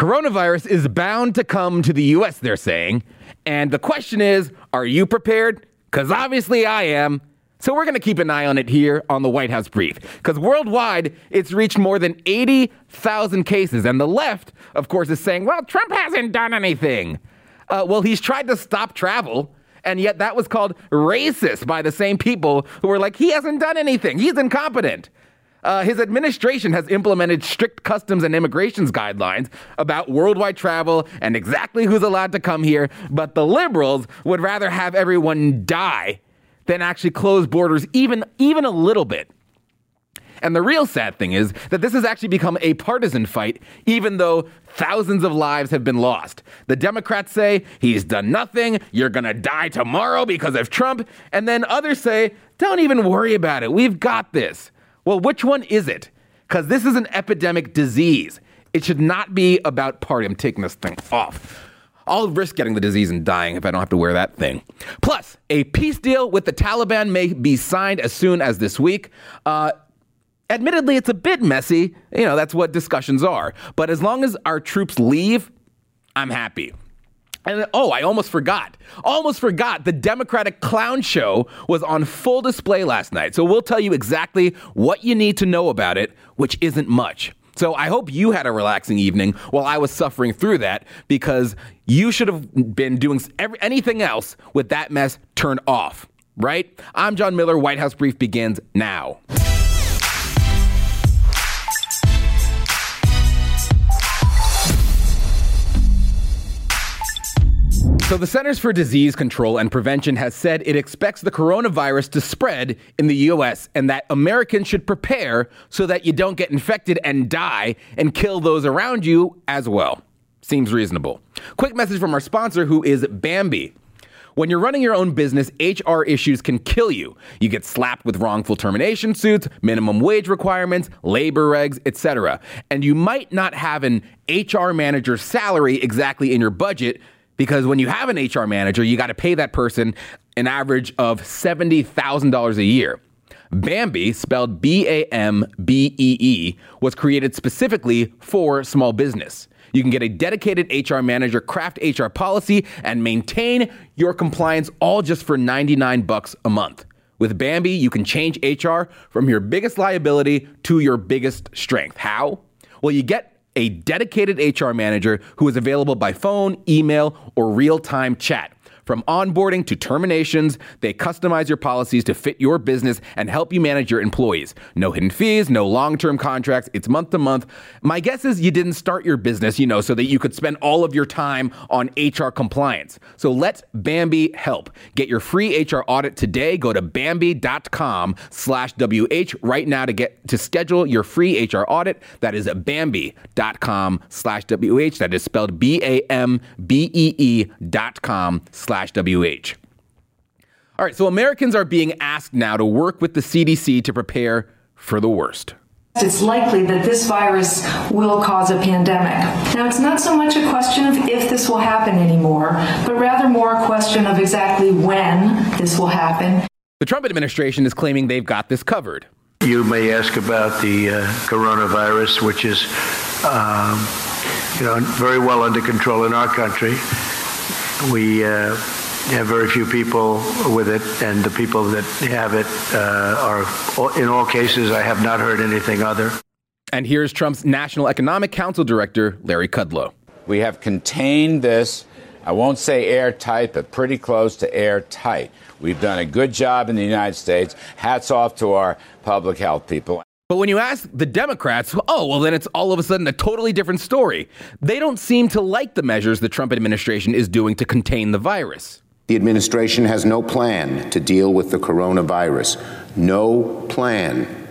Coronavirus is bound to come to the US, they're saying. And the question is, are you prepared? Because obviously I am. So we're going to keep an eye on it here on the White House Brief. Because worldwide, it's reached more than 80,000 cases. And the left, of course, is saying, well, Trump hasn't done anything. Uh, well, he's tried to stop travel. And yet that was called racist by the same people who were like, he hasn't done anything. He's incompetent. Uh, his administration has implemented strict customs and immigrations guidelines about worldwide travel and exactly who's allowed to come here, but the liberals would rather have everyone die than actually close borders even even a little bit. And the real sad thing is that this has actually become a partisan fight, even though thousands of lives have been lost. The Democrats say he's done nothing, you're gonna die tomorrow because of Trump, and then others say, don't even worry about it, we've got this. Well, which one is it? Because this is an epidemic disease. It should not be about party. I'm taking this thing off. I'll risk getting the disease and dying if I don't have to wear that thing. Plus, a peace deal with the Taliban may be signed as soon as this week. Uh, admittedly, it's a bit messy. You know, that's what discussions are. But as long as our troops leave, I'm happy. And oh, I almost forgot. Almost forgot. The Democratic clown show was on full display last night. So we'll tell you exactly what you need to know about it, which isn't much. So I hope you had a relaxing evening while I was suffering through that because you should have been doing every, anything else with that mess turned off, right? I'm Jon Miller. White House Brief begins now. So, the Centers for Disease Control and Prevention has said it expects the coronavirus to spread in the US and that Americans should prepare so that you don't get infected and die and kill those around you as well. Seems reasonable. Quick message from our sponsor, who is Bambee. When you're running your own business, HR issues can kill you. You get slapped with wrongful termination suits, minimum wage requirements, labor regs, etc. And you might not have an HR manager's salary exactly in your budget because when you have an HR manager, you got to pay that person an average of $70,000 a year. Bambee, spelled B A M B E E, was created specifically for small business. You can get a dedicated HR manager, craft HR policy, and maintain your compliance all just for 99 bucks a month. With Bambee, you can change HR from your biggest liability to your biggest strength. How? Well, you get a dedicated HR manager who is available by phone, email, or real time chat. From onboarding to terminations, they customize your policies to fit your business and help you manage your employees. No hidden fees, no long term contracts. It's month to month. My guess is you didn't start your business, you know, so that you could spend all of your time on HR compliance. So let Bambee help. Get your free HR audit today. Go to Bambee.com slash WH right now to get to schedule your free HR audit. That is Bambee.com slash WH. That is spelled B A M B E E dot com slash slash WH. All right, so Americans are being asked now to work with the CDC to prepare for the worst. It's likely that this virus will cause a pandemic. Now, it's not so much a question of if this will happen anymore, but rather more a question of exactly when this will happen. The Trump administration is claiming they've got this covered. You may ask about the uh, coronavirus, which is, um, you know, very well under control in our country. We uh, have very few people with it, and the people that have it uh, are, in all cases, I have not heard anything other. And here's Trump's National Economic Council Director, Larry Kudlow. We have contained this, I won't say airtight, but pretty close to airtight. We've done a good job in the United States. Hats off to our public health people. But when you ask the Democrats, oh, well, then it's all of a sudden a totally different story. They don't seem to like the measures the Trump administration is doing to contain the virus. The administration has no plan to deal with the coronavirus, no plan,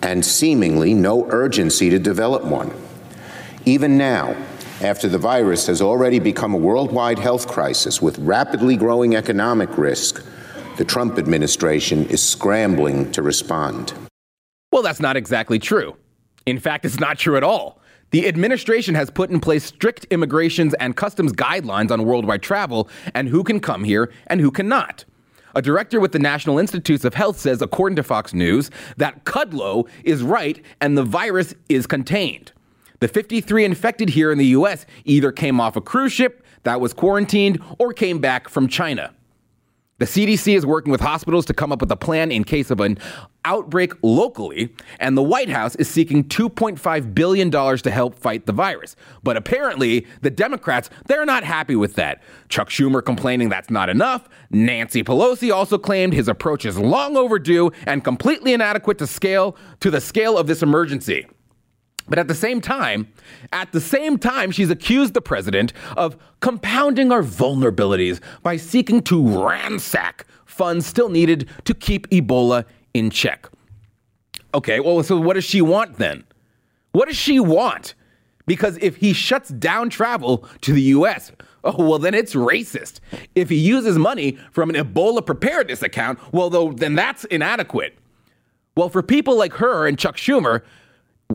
and seemingly no urgency to develop one. Even now, after the virus has already become a worldwide health crisis with rapidly growing economic risk, the Trump administration is scrambling to respond. Well, that's not exactly true. In fact, it's not true at all. The administration has put in place strict immigrations and customs guidelines on worldwide travel and who can come here and who cannot. A director with the National Institutes of Health says, according to Fox News, that Kudlow is right and the virus is contained. The 53 infected here in the US either came off a cruise ship that was quarantined or came back from China. The CDC is working with hospitals to come up with a plan in case of an outbreak locally, and the White House is seeking $2.5 billion to help fight the virus. But apparently, the Democrats, they're not happy with that. Chuck Schumer complaining that's not enough. Nancy Pelosi also claimed his approach is long overdue and completely inadequate to scale to the scale of this emergency. But at the same time, at the same time, she's accused the president of compounding our vulnerabilities by seeking to ransack funds still needed to keep Ebola in check. Okay, well, so what does she want then? What does she want? Because if he shuts down travel to the US, oh, well, then it's racist. If he uses money from an Ebola preparedness account, well, though, then that's inadequate. Well, for people like her and Chuck Schumer,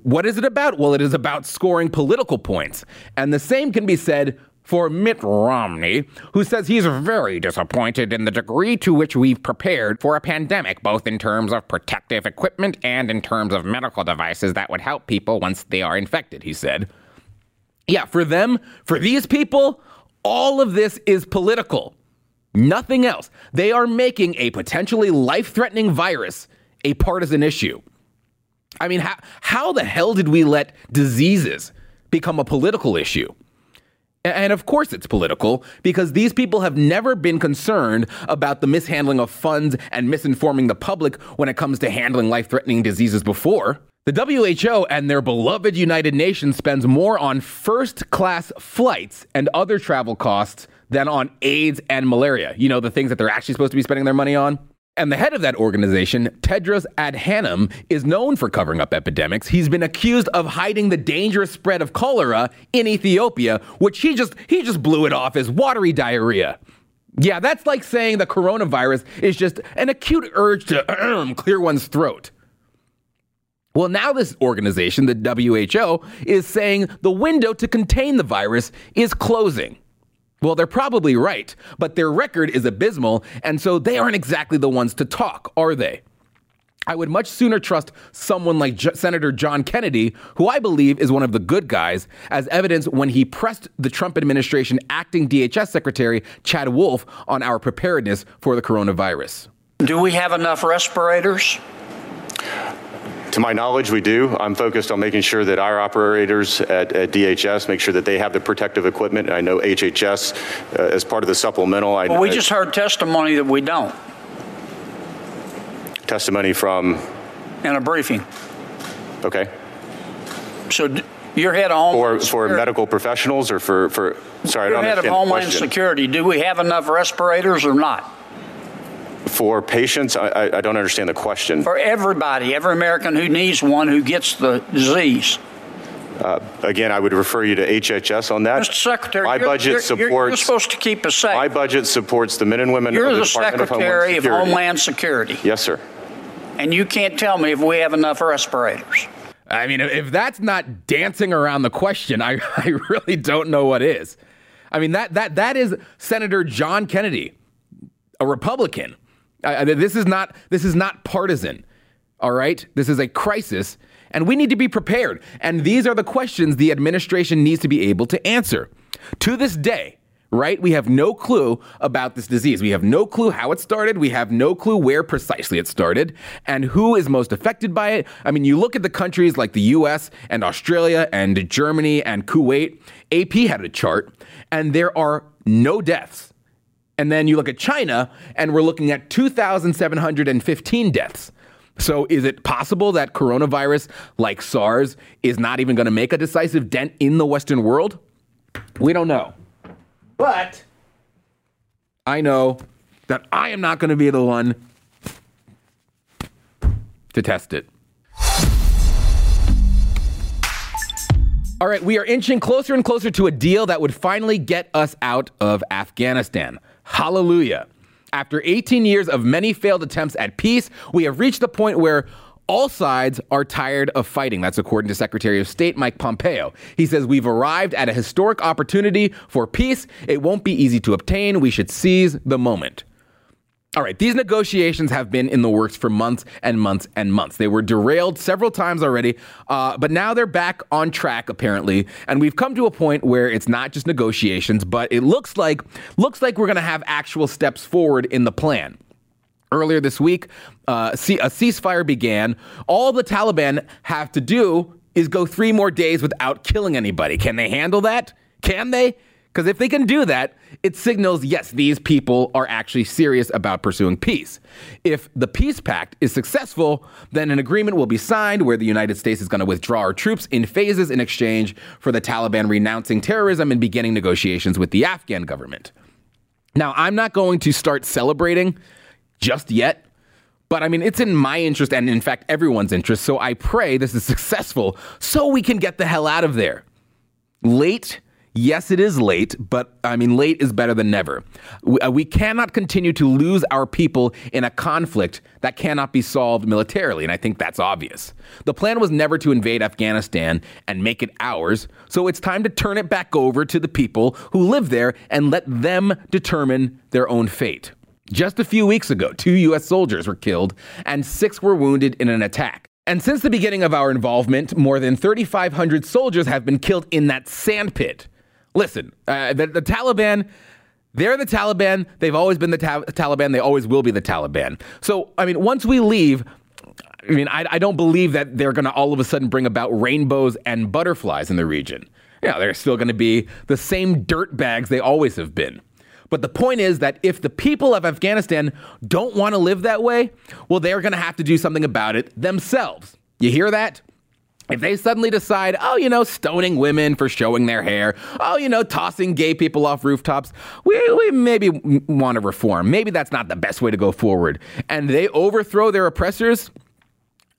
what is it about? Well, it is about scoring political points. And the same can be said for Mitt Romney, who says he's very disappointed in the degree to which we've prepared for a pandemic, both in terms of protective equipment and in terms of medical devices that would help people once they are infected, he said. Yeah, for them, for these people, all of this is political. Nothing else. They are making a potentially life threatening virus a partisan issue. I mean, how, how the hell did we let diseases become a political issue? And of course, it's political because these people have never been concerned about the mishandling of funds and misinforming the public when it comes to handling life threatening diseases before. The WHO and their beloved United Nations spends more on first class flights and other travel costs than on AIDS and malaria. You know, the things that they're actually supposed to be spending their money on. And the head of that organization, Tedros Adhanom, is known for covering up epidemics. He's been accused of hiding the dangerous spread of cholera in Ethiopia, which he just he just blew it off as watery diarrhea. Yeah, that's like saying the coronavirus is just an acute urge to clear one's throat. Well, now this organization, the WHO, is saying the window to contain the virus is closing. Well, they're probably right, but their record is abysmal, and so they aren't exactly the ones to talk, are they? I would much sooner trust someone like J- Senator John Kennedy, who I believe is one of the good guys, as evidence when he pressed the Trump administration acting DHS Secretary Chad Wolf on our preparedness for the coronavirus. Do we have enough respirators? To my knowledge, we do. I'm focused on making sure that our operators at, at DHS make sure that they have the protective equipment. I know HHS, uh, as part of the supplemental, I Well, we just heard testimony that we don't testimony from. in a briefing. Okay. So d- you're head of For Homeland for Security. medical professionals or for for. Sorry, I You're don't head of Homeland question. Security. Do we have enough respirators or not? For patients, I, I, I don't understand the question. For everybody, every American who needs one who gets the disease. Uh, again, I would refer you to HHS on that. Mr. Secretary, my you're, budget you're- supports. you're, you're supposed to keep us safe. my budget supports the men and women you're of the, the Department of Homeland Secretary of Security. Homeland Security. Yes, sir. And you can't tell me if we have enough respirators. I mean, if that's not dancing around the question, I, I really don't know what is. I mean, that, that, that is Senator John Kennedy, a Republican. I- this, is not, this is not partisan, all right? This is a crisis, and we need to be prepared. And these are the questions the administration needs to be able to answer. To this day, right? We have no clue about this disease. We have no clue how it started. We have no clue where precisely it started and who is most affected by it. I mean, you look at the countries like the US and Australia and Germany and Kuwait. AP had a chart, and there are no deaths. And then you look at China, and we're looking at 2,715 deaths. So, is it possible that coronavirus, like SARS, is not even going to make a decisive dent in the Western world? We don't know. But I know that I am not going to be the one to test it. All right, we are inching closer and closer to a deal that would finally get us out of Afghanistan. Hallelujah. After 18 years of many failed attempts at peace, we have reached the point where all sides are tired of fighting. That's according to Secretary of State Mike Pompeo. He says, We've arrived at a historic opportunity for peace. It won't be easy to obtain. We should seize the moment. All right, these negotiations have been in the works for months and months and months. They were derailed several times already, uh, but now they're back on track apparently, and we've come to a point where it's not just negotiations, but it looks like looks like we're going to have actual steps forward in the plan. Earlier this week, uh, a ceasefire began. All the Taliban have to do is go three more days without killing anybody. Can they handle that? Can they? Because if they can do that, it signals yes, these people are actually serious about pursuing peace. If the peace pact is successful, then an agreement will be signed where the United States is going to withdraw our troops in phases in exchange for the Taliban renouncing terrorism and beginning negotiations with the Afghan government. Now, I'm not going to start celebrating just yet. But I mean, it's in my interest and in fact everyone's interest. So I pray this is successful so we can get the hell out of there. Late Yes, it is late, but I mean, late is better than never. We, uh, we, cannot continue to lose our people in a conflict that cannot be solved militarily, and I think that's obvious. The plan was never to invade Afghanistan and make it ours, so it's time to turn it back over to the people who live there and let them determine their own fate. Just a few weeks ago, two U.S. soldiers were killed and six were wounded in an attack. And since the beginning of our involvement, more than 3,500 soldiers have been killed in that sandpit. Listen, uh, the, the Taliban. They're the Taliban. They've always been the ta- Taliban. They always will be the Taliban. So, I mean, once we leave, I mean, I, I don't believe that they're going to all of a sudden bring about rainbows and butterflies in the region. Yeah, they're still going to be the same dirt bags they always have been. But the point is that if the people of Afghanistan don't want to live that way, well, they're going to have to do something about it themselves. You hear that? If they suddenly decide, oh, you know, stoning women for showing their hair, oh, you know, tossing gay people off rooftops, we, we maybe want to reform. Maybe that's not the best way to go forward. And they overthrow their oppressors,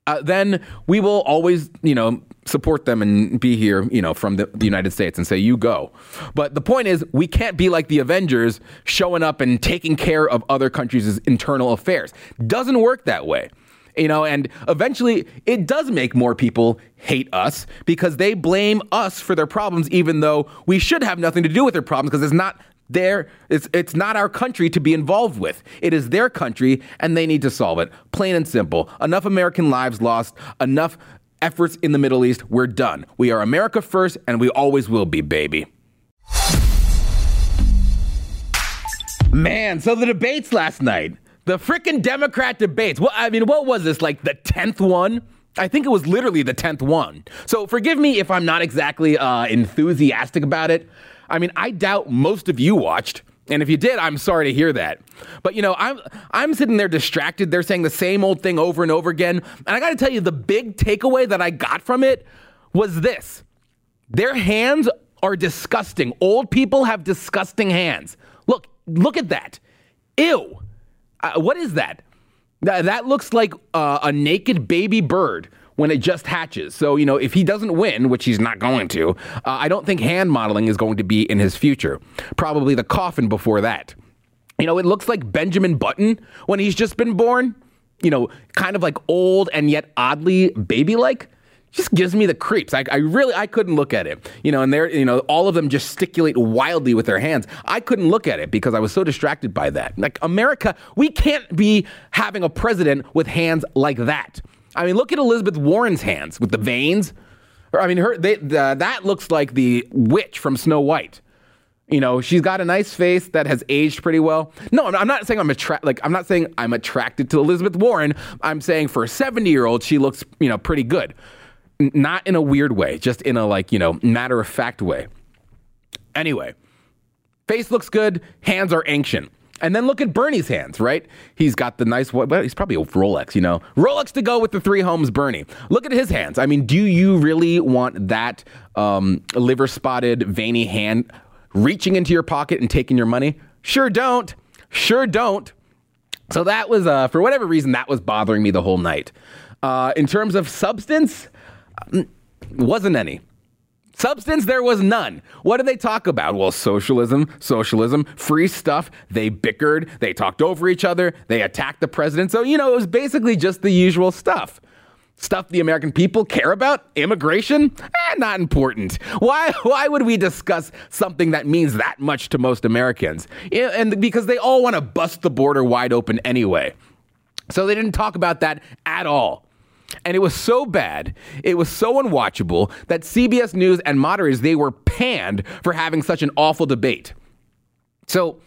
uh, then we will always, you know, support them and be here, you know, from the, the, United States and say, you go. But the point is, we can't be like the Avengers showing up and taking care of other countries' internal affairs. Doesn't work that way you know, and eventually it does make more people hate us because they blame us for their problems, even though we should have nothing to do with their problems because it's not their it's it's not our country to be involved with. It is their country and they need to solve it. Plain and simple. Enough American lives lost, enough efforts in the Middle East. We're done. We are America first and we always will be, baby. Man, so the debates last night. The freaking Democrat debates. Well, I mean, what was this? Like the 10th one? I think it was literally the 10th one. So forgive me if I'm not exactly uh, enthusiastic about it. I mean, I doubt most of you watched. And if you did, I'm sorry to hear that. But you know, I'm I'm sitting there distracted. They're saying the same old thing over and over again. And I got to tell you the big takeaway that I got from it was this. Their hands are disgusting. Old people have disgusting hands. Look, look at that. Ew. Uh, what is that? Th- that looks like uh, a naked baby bird when it just hatches. So, you know, if he doesn't win, which he's not going to, uh, I don't think hand modeling is going to be in his future. Probably the coffin before that. You know, it looks like Benjamin Button when he's just been born. You know, kind of like old and yet oddly baby like just gives me the creeps. I, I, really I couldn't look at it. You know, and they're you know all of them gesticulate wildly with their hands. I couldn't look at it because I was so distracted by that. Like America, we can't be having a president with hands like that. I mean, look at Elizabeth Warren's hands with the veins. I mean, her they, the, that looks like the witch from Snow White. You know, she's got a nice face that has aged pretty well. No, I'm not saying I'm attra- like I'm not saying I'm attracted to Elizabeth Warren. I'm saying for a 70 year old, she looks you know pretty good not in a weird way, just in a like, you know, matter of fact way. Anyway, face looks good, hands are ancient. And then look at Bernie's hands, right? He's got the nice, well, he's probably a Rolex, you know. Rolex to go with the three homes, Bernie. Look at his hands. I mean, do you really want that um, liver spotted, veiny hand reaching into your pocket and taking your money? Sure don't. Sure don't. So that was, uh, for whatever reason, that was bothering me the whole night. Uh, in terms of substance, wasn't any. Substance, there was none. What did they talk about? Well, socialism, socialism, free stuff. They bickered, they talked over each other, they attacked the president. So, you know, it was basically just the usual stuff. Stuff the American people care about? Immigration? Eh, not important. Why, why would we discuss something that means that much to most Americans? And because they all want to bust the border wide open anyway. So they didn't talk about that at all. And it was so bad, it was so unwatchable that CBS News and moderators they were panned for having such an awful debate. So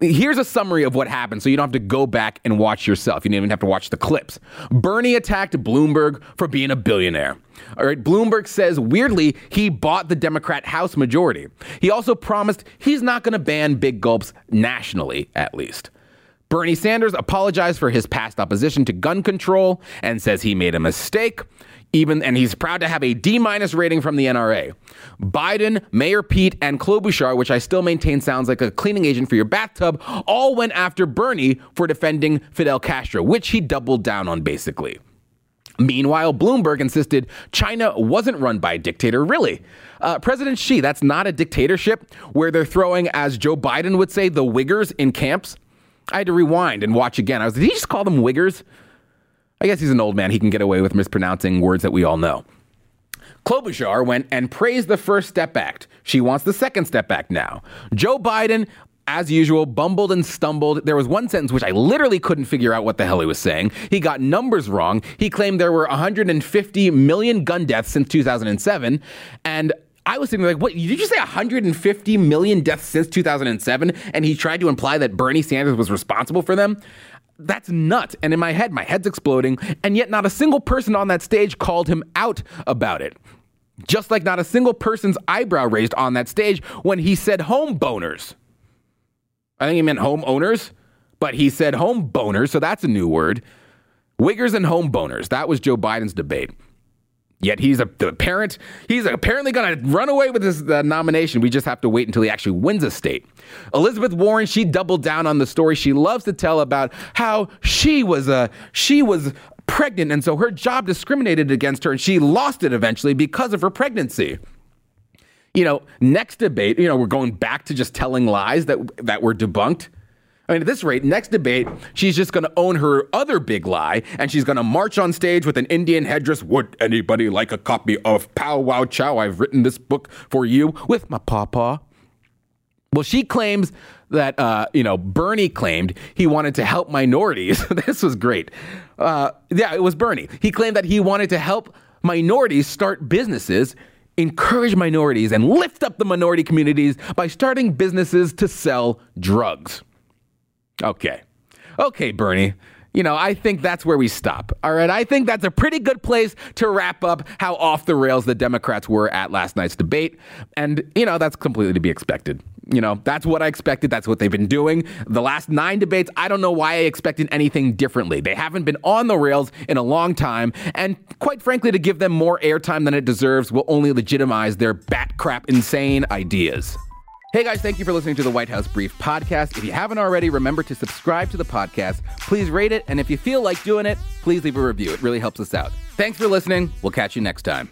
here's a summary of what happened so you don't have to go back and watch yourself. You don't even have to watch the clips. Bernie attacked Bloomberg for being a billionaire. All right, Bloomberg says weirdly he bought the Democrat House majority. He also promised he's not going to ban big gulps nationally, at least. Bernie Sanders apologized for his past opposition to gun control and says he made a mistake. Even and he's proud to have a D minus rating from the NRA. Biden, Mayor Pete, and Klobuchar, which I still maintain sounds like a cleaning agent for your bathtub, all went after Bernie for defending Fidel Castro, which he doubled down on basically. Meanwhile, Bloomberg insisted China wasn't run by a dictator, really. Uh, President Xi, that's not a dictatorship where they're throwing, as Joe Biden would say, the Wiggers in camps. I had to rewind and watch again. I was, did he just call them Wiggers? I guess he's an old man. He can get away with mispronouncing words that we all know. Klobuchar went and praised the First Step Act. She wants the Second Step Act now. Joe Biden, as usual, bumbled and stumbled. There was one sentence which I literally couldn't figure out what the hell he was saying. He got numbers wrong. He claimed there were 150 million gun deaths since 2007. And I was thinking, like, what? Did you say 150 million deaths since 2007? And he tried to imply that Bernie Sanders was responsible for them? That's nuts. And in my head, my head's exploding. And yet, not a single person on that stage called him out about it. Just like not a single person's eyebrow raised on that stage when he said home boners. I think he meant home owners, but he said home boners, so that's a new word. Wiggers and home boners. That was Joe Biden's debate. Yet he's a the parent. He's apparently going to run away with this uh, nomination. We just have to wait until he actually wins a state. Elizabeth Warren, she doubled down on the story she loves to tell about how she was a she was pregnant, and so her job discriminated against her, and she lost it eventually because of her pregnancy. You know, next debate, you know, we're going back to just telling lies that that were debunked. I mean, at this rate, next debate, she's just going to own her other big lie, and she's going to march on stage with an Indian headdress. Would anybody like a copy of Pow Wow Chow? I've written this book for you with my papa. Well, she claims that, uh, you know, Bernie claimed he wanted to help minorities. this was great. Uh, yeah, it was Bernie. He claimed that he wanted to help minorities start businesses, encourage minorities, and lift up the minority communities by starting businesses to sell drugs. Okay. Okay, Bernie. You know, I think that's where we stop. All right. I think that's a pretty good place to wrap up how off the rails the Democrats were at last night's debate. And, you know, that's completely to be expected. You know, that's what I expected. That's what they've been doing. The last nine debates, I don't know why I expected anything differently. They haven't been on the rails in a long time. And quite frankly, to give them more airtime than it deserves will only legitimize their bat crap insane ideas. Hey guys, thank you for listening to the White House Brief podcast. If you haven't already, remember to subscribe to the podcast. Please rate it, and if you feel like doing it, please leave a review. It really helps us out. Thanks for listening. We'll catch you next time.